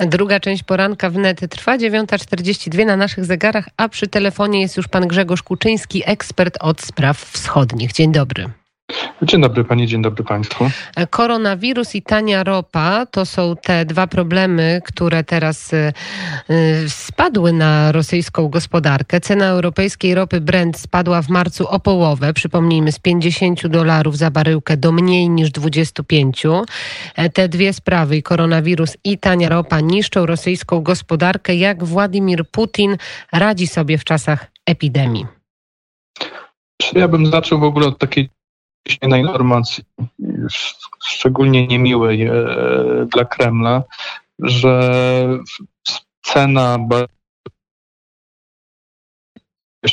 Druga część poranka wnet trwa 9.42 na naszych zegarach, a przy telefonie jest już pan Grzegorz Kuczyński, ekspert od spraw wschodnich. Dzień dobry. Dzień dobry Pani, dzień dobry Państwu. Koronawirus i tania ropa to są te dwa problemy, które teraz y, y, spadły na rosyjską gospodarkę. Cena europejskiej ropy Brent spadła w marcu o połowę, przypomnijmy z 50 dolarów za baryłkę do mniej niż 25. E, te dwie sprawy, koronawirus i tania ropa, niszczą rosyjską gospodarkę. Jak Władimir Putin radzi sobie w czasach epidemii? Ja bym zaczął w ogóle od takiej na informacji, szczególnie niemiłej e, dla Kremla, że cena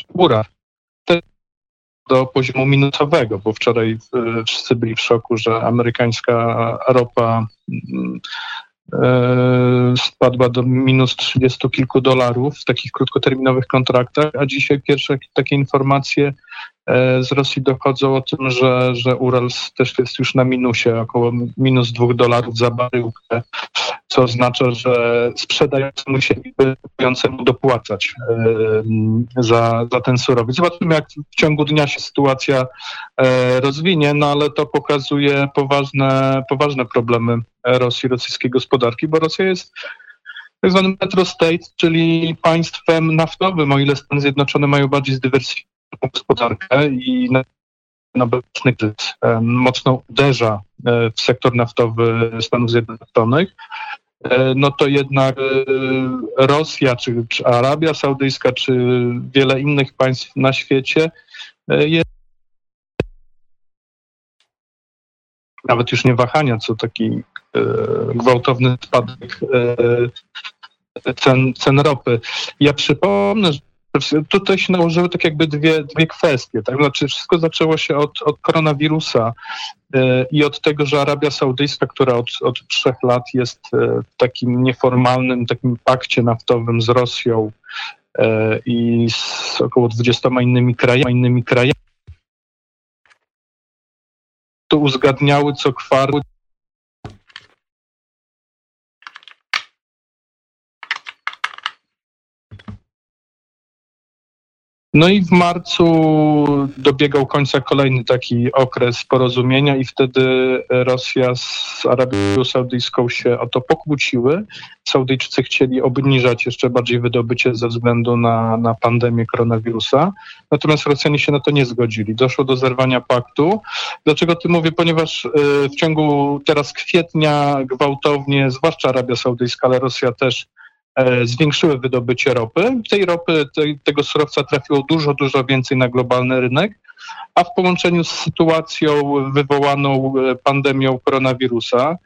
góra do poziomu minusowego, bo wczoraj e, wszyscy byli w szoku, że amerykańska ropa mm, e, spadła do minus 30 kilku dolarów w takich krótkoterminowych kontraktach, a dzisiaj pierwsze takie informacje z Rosji dochodzą o tym, że, że Urals też jest już na minusie, około minus dwóch dolarów za baryłkę, co oznacza, że sprzedającemu się kupującemu dopłacać e, za, za ten surowiec. Zobaczymy, jak w ciągu dnia się sytuacja e, rozwinie, no ale to pokazuje poważne, poważne problemy Rosji, rosyjskiej gospodarki, bo Rosja jest tak zwanym czyli państwem naftowym, o ile Stany Zjednoczone mają bardziej zdywersyfikowane gospodarkę i na obecny kryzys mocno uderza e, w sektor naftowy Stanów Zjednoczonych, e, no to jednak e, Rosja, czy, czy Arabia Saudyjska, czy wiele innych państw na świecie jest nawet już nie wahania, co taki gwałtowny spadek cen, cen ropy. Ja przypomnę, że Tutaj się nałożyły tak jakby dwie, dwie kwestie. Tak? Znaczy wszystko zaczęło się od, od koronawirusa yy, i od tego, że Arabia Saudyjska, która od, od trzech lat jest yy, w takim nieformalnym takim pakcie naftowym z Rosją yy, i z około 20 innymi krajami, innymi krajami, to uzgadniały co kwartał No i w marcu dobiegał końca kolejny taki okres porozumienia i wtedy Rosja z Arabią Saudyjską się o to pokłóciły. Saudyjczycy chcieli obniżać jeszcze bardziej wydobycie ze względu na, na pandemię koronawirusa, natomiast Rosjanie się na to nie zgodzili. Doszło do zerwania paktu. Dlaczego ty mówię? Ponieważ y, w ciągu teraz kwietnia gwałtownie, zwłaszcza Arabia Saudyjska, ale Rosja też zwiększyły wydobycie ropy. Tej ropy, tego surowca trafiło dużo, dużo więcej na globalny rynek, a w połączeniu z sytuacją wywołaną e, pandemią koronawirusa,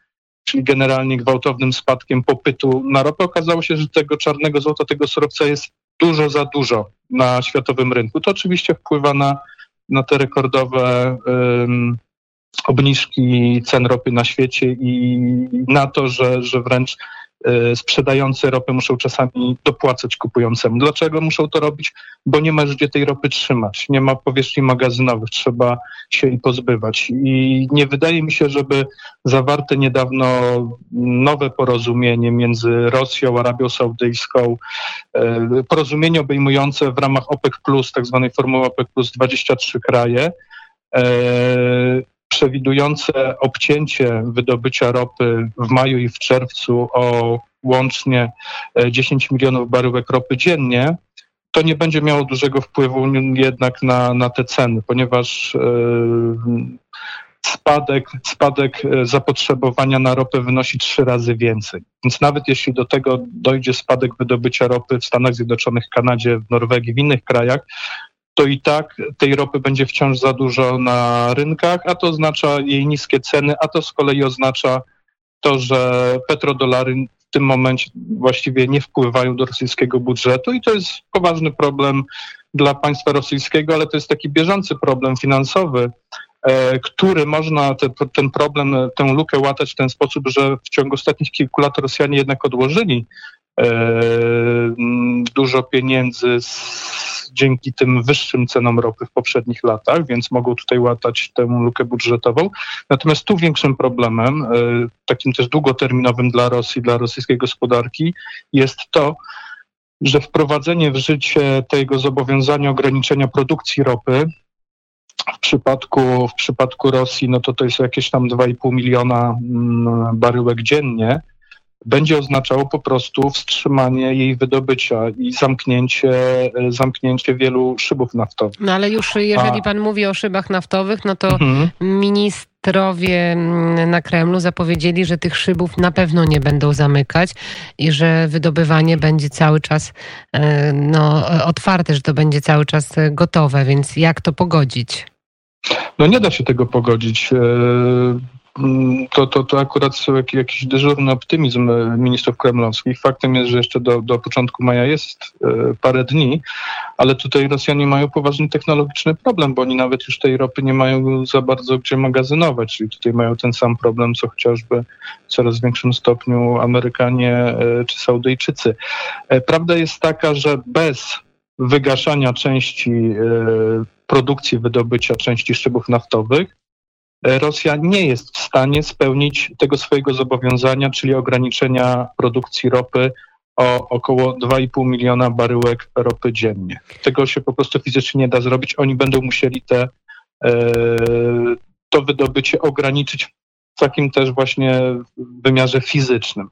czyli generalnie gwałtownym spadkiem popytu na ropę, okazało się, że tego czarnego złota, tego surowca jest dużo za dużo na światowym rynku. To oczywiście wpływa na, na te rekordowe um, obniżki cen ropy na świecie i na to, że, że wręcz E, sprzedający ropę muszą czasami dopłacać kupującemu. Dlaczego muszą to robić? Bo nie ma gdzie tej ropy trzymać, nie ma powierzchni magazynowych, trzeba się jej pozbywać. I nie wydaje mi się, żeby zawarte niedawno nowe porozumienie między Rosją, Arabią Saudyjską, e, porozumienie obejmujące w ramach OPEC+, tak zwanej formuły OPEC+, 23 kraje, e, przewidujące obcięcie wydobycia ropy w maju i w czerwcu o łącznie 10 e, milionów baryłek ropy dziennie, to nie będzie miało dużego wpływu jednak na, na te ceny, ponieważ e, spadek, spadek e, zapotrzebowania na ropę wynosi trzy razy więcej. Więc nawet jeśli do tego dojdzie spadek wydobycia ropy w Stanach Zjednoczonych, Kanadzie, w Norwegii, w innych krajach, to i tak tej ropy będzie wciąż za dużo na rynkach, a to oznacza jej niskie ceny, a to z kolei oznacza to, że petrodolary w tym momencie właściwie nie wpływają do rosyjskiego budżetu i to jest poważny problem dla państwa rosyjskiego, ale to jest taki bieżący problem finansowy, e, który można te, ten problem, tę lukę łatać w ten sposób, że w ciągu ostatnich kilku lat Rosjanie jednak odłożyli e, dużo pieniędzy z dzięki tym wyższym cenom ropy w poprzednich latach, więc mogą tutaj łatać tę lukę budżetową. Natomiast tu większym problemem, e, takim też długoterminowym dla Rosji, dla rosyjskiej gospodarki, jest to, że wprowadzenie w życie tego zobowiązania ograniczenia produkcji ropy w przypadku, w przypadku Rosji, no to to jest jakieś tam 2,5 miliona mm, baryłek dziennie, będzie oznaczało po prostu wstrzymanie jej wydobycia i zamknięcie, zamknięcie wielu szybów naftowych. No ale już jeżeli A. pan mówi o szybach naftowych, no to mhm. ministrowie mm, na Kremlu zapowiedzieli, że tych szybów na pewno nie będą zamykać i że wydobywanie będzie cały czas e, no, otwarte, że to będzie cały czas gotowe, więc jak to pogodzić? No nie da się tego pogodzić. E, mm, to, to, to akurat jakiś dyżurny optymizm e, ministrów kremlowskich. Faktem jest, że jeszcze do, do początku maja jest e, parę dni, ale tutaj Rosjanie mają poważny technologiczny problem, bo oni nawet już tej ropy nie mają za bardzo gdzie magazynować. Czyli tutaj mają ten sam problem, co chociażby w coraz większym stopniu Amerykanie czy Saudyjczycy. Prawda jest taka, że bez wygaszania części produkcji wydobycia części szybów naftowych, e, Rosja nie jest w stanie spełnić tego swojego zobowiązania, czyli ograniczenia produkcji ropy o około 2,5 miliona baryłek ropy dziennie. Tego się po prostu fizycznie nie da zrobić. Oni będą musieli te, e, to wydobycie ograniczyć w takim też właśnie wymiarze fizycznym.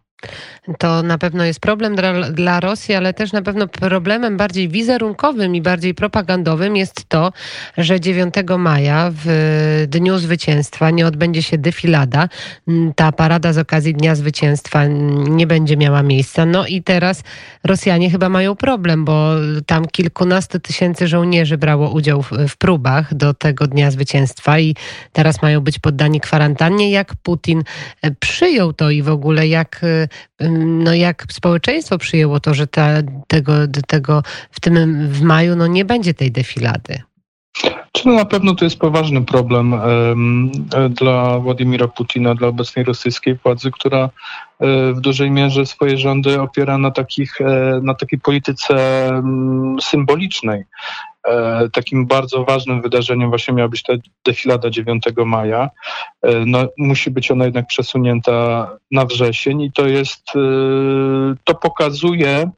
To na pewno jest problem dla, dla, Rosji, ale też na pewno problemem bardziej wizerunkowym i bardziej propagandowym jest to, że 9 maja w Dniu Zwycięstwa nie odbędzie się defilada. Ta parada z okazji Dnia Zwycięstwa nie będzie miała miejsca. No i teraz Rosjanie chyba mają problem, bo tam kilkunastu tysięcy żołnierzy brało udział w, w próbach do tego Dnia Zwycięstwa i teraz mają być poddani kwarantannie. Jak Putin przyjął to i w ogóle jak no jak społeczeństwo przyjęło to, że ta, tego, tego w tym w maju no nie będzie tej defilady? Czy no na pewno to jest poważny problem um, dla Władimira Putina, dla obecnej rosyjskiej władzy, która e, w dużej mierze swoje rządy opiera na, takich, e, na takiej polityce symbolicznej. E, takim bardzo ważnym wydarzeniem właśnie miała być ta defilada 9 maja. E, no, musi być ona jednak przesunięta na wrzesień i to jest, e, to pokazuje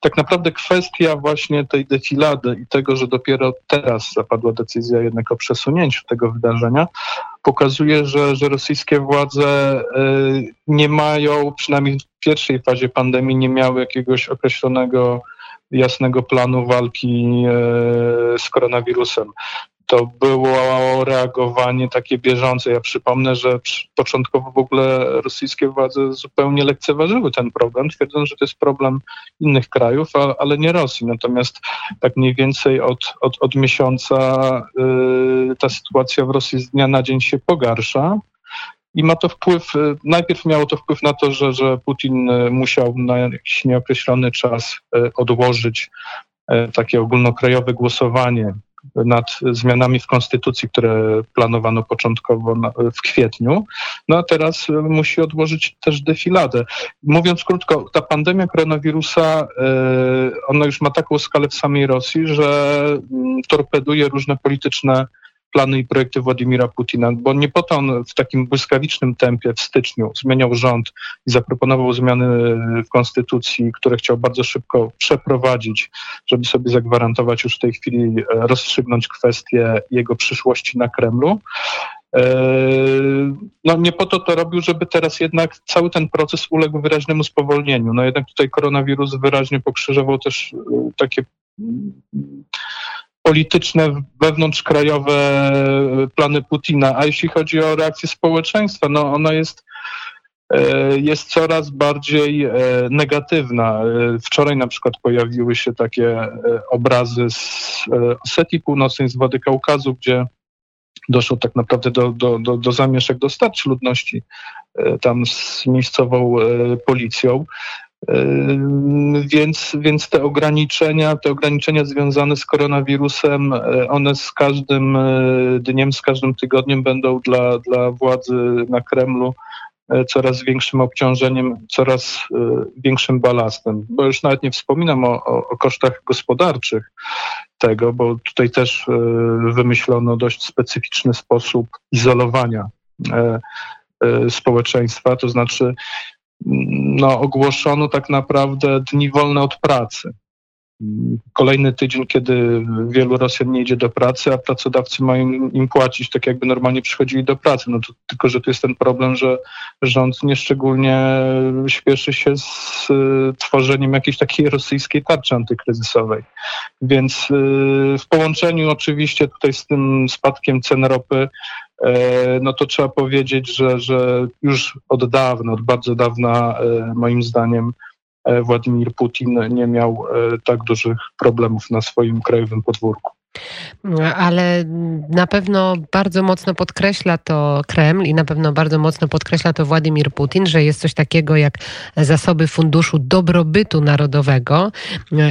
tak naprawdę kwestia właśnie tej defilady i tego, że dopiero teraz zapadła decyzja jednak o przesunięciu tego wydarzenia, pokazuje, że, że rosyjskie władze nie mają, przynajmniej w pierwszej fazie pandemii, nie miały jakiegoś określonego jasnego planu walki e, z koronawirusem. To było reagowanie takie bieżące. Ja przypomnę, że początkowo w ogóle rosyjskie władze zupełnie lekceważyły ten problem, twierdząc, że to jest problem innych krajów, ale nie Rosji. Natomiast tak mniej więcej od, od, od miesiąca y, ta sytuacja w Rosji z dnia na dzień się pogarsza i ma to wpływ, y, najpierw miało to wpływ na to, że, że Putin y, musiał na jakiś nieokreślony czas y, odłożyć takie ogólnokrajowe głosowanie nad zmianami w konstytucji, które planowano początkowo w kwietniu. No a teraz musi odłożyć też defiladę. Mówiąc krótko, ta pandemia koronawirusa, ona już ma taką skalę w samej Rosji, że mm, torpeduje różne polityczne plany i projekty Władimira Putina, bo nie po to on w takim błyskawicznym tempie w styczniu zmieniał rząd i zaproponował zmiany w konstytucji, które chciał bardzo szybko przeprowadzić, żeby sobie zagwarantować już w tej chwili e, rozstrzygnąć kwestię jego przyszłości na Kremlu. E, no nie po to to robił, żeby teraz jednak cały ten proces uległ wyraźnemu spowolnieniu. No jednak tutaj koronawirus wyraźnie pokrzyżował też e, takie polityczne, wewnątrzkrajowe plany Putina. A jeśli chodzi o reakcję społeczeństwa, no ona jest e, jest coraz bardziej e, negatywna. E, wczoraj na przykład pojawiły się takie obrazy z Osetii Północnej, z wody Kaukazu, gdzie doszło tak naprawdę do, do, do, do zamieszek, do starć ludności tam z miejscową policją. Więc, więc te ograniczenia, te ograniczenia związane z koronawirusem, e, one z każdym e, dniem, z każdym tygodniem będą dla, dla władzy na Kremlu coraz większym obciążeniem, coraz większym balastem. Bo już nawet nie wspominam o, o, o kosztach gospodarczych tego, bo tutaj też wymyślono dość specyficzny sposób izolowania społeczeństwa, to znaczy no, ogłoszono tak naprawdę dni wolne od pracy. Kolejny tydzień, kiedy wielu Rosjan nie idzie do pracy, a pracodawcy mają im płacić tak, jakby normalnie przychodzili do pracy. No to, tylko, że tu jest ten problem, że rząd nieszczególnie śpieszy się z y, tworzeniem jakiejś takiej rosyjskiej tarczy antykryzysowej. Więc y, w połączeniu oczywiście tutaj z tym spadkiem cen ropy E, no to trzeba powiedzieć, że, że już od dawna, od bardzo dawna, moim zdaniem, Władimir Putin nie miał tak dużych problemów na swoim krajowym podwórku. Ale na pewno bardzo mocno podkreśla to Kreml i na pewno bardzo mocno podkreśla to Władimir Putin, że jest coś takiego jak zasoby Funduszu Dobrobytu Narodowego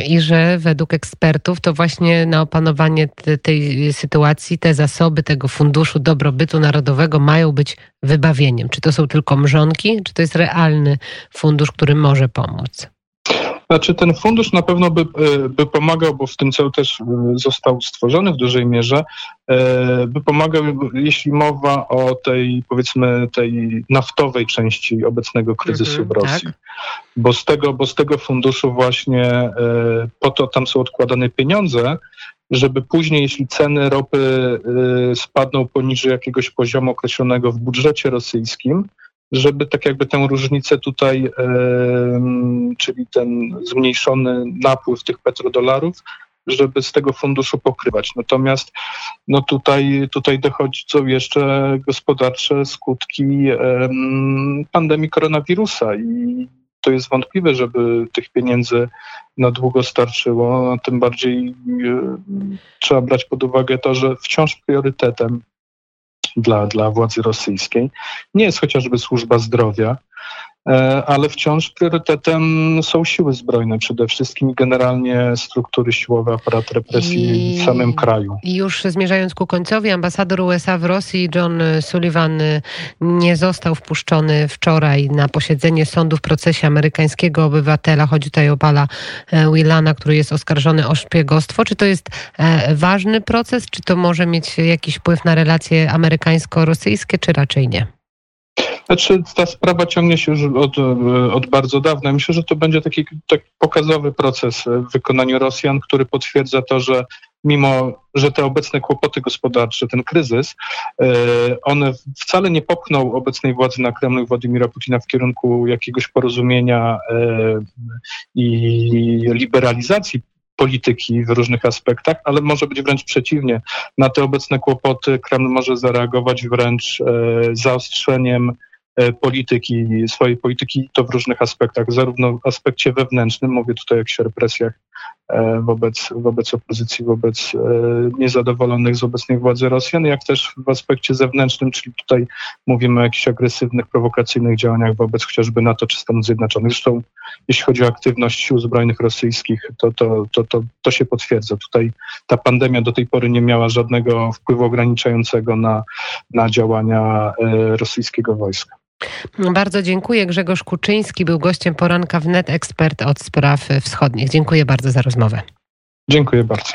i że według ekspertów to właśnie na opanowanie tej sytuacji te zasoby tego Funduszu Dobrobytu Narodowego mają być wybawieniem. Czy to są tylko mrzonki, czy to jest realny fundusz, który może pomóc? Znaczy ten fundusz na pewno by, e, by pomagał, bo w tym celu też e, został stworzony w dużej mierze, e, by pomagał, jeśli mowa o tej powiedzmy tej naftowej części obecnego kryzysu w mhm, Rosji. Tak. Bo, z tego, bo z tego funduszu właśnie po to tam są odkładane pieniądze, żeby później, jeśli ceny ropy spadną poniżej jakiegoś poziomu określonego w budżecie rosyjskim, żeby tak jakby tę różnicę tutaj, czyli ten zmniejszony napływ tych petrodolarów, żeby z tego funduszu pokrywać. Natomiast no tutaj, tutaj dochodzą jeszcze gospodarcze skutki pandemii koronawirusa i to jest wątpliwe, żeby tych pieniędzy na długo starczyło. Tym bardziej trzeba brać pod uwagę to, że wciąż priorytetem dla, dla władzy rosyjskiej. Nie jest chociażby służba zdrowia, ale wciąż priorytetem są siły zbrojne, przede wszystkim generalnie struktury siłowe, aparat represji I, w samym kraju. I już zmierzając ku końcowi, ambasador USA w Rosji John Sullivan nie został wpuszczony wczoraj na posiedzenie sądu w procesie amerykańskiego obywatela. Chodzi tutaj o pana e, Willana, który jest oskarżony o szpiegostwo. Czy to jest e, ważny proces, czy to może mieć jakiś wpływ na relacje amerykańsko-rosyjskie, czy raczej nie? Znaczy, ta sprawa ciągnie się już od, od bardzo dawna. Myślę, że to będzie taki, taki pokazowy proces w wykonaniu Rosjan, który potwierdza to, że mimo, że te obecne kłopoty gospodarcze, ten kryzys, e, one wcale nie popchną obecnej władzy na Kremlu i Władimira Putina w kierunku jakiegoś porozumienia e, i liberalizacji polityki w różnych aspektach, ale może być wręcz przeciwnie. Na te obecne kłopoty Kreml może zareagować wręcz e, zaostrzeniem polityki, swojej polityki, to w różnych aspektach, zarówno w aspekcie wewnętrznym, mówię tutaj o jakichś represjach e, wobec, wobec opozycji, wobec e, niezadowolonych z obecnej władzy Rosjan, jak też w aspekcie zewnętrznym, czyli tutaj mówimy o jakichś agresywnych, prowokacyjnych działaniach wobec chociażby NATO czy Stanów Zjednoczonych. Zresztą jeśli chodzi o aktywność sił zbrojnych rosyjskich, to, to, to, to, to się potwierdza. Tutaj ta pandemia do tej pory nie miała żadnego wpływu ograniczającego na, na działania rosyjskiego wojska. Bardzo dziękuję. Grzegorz Kuczyński był gościem poranka wnet, ekspert od spraw wschodnich. Dziękuję bardzo za rozmowę. Dziękuję bardzo.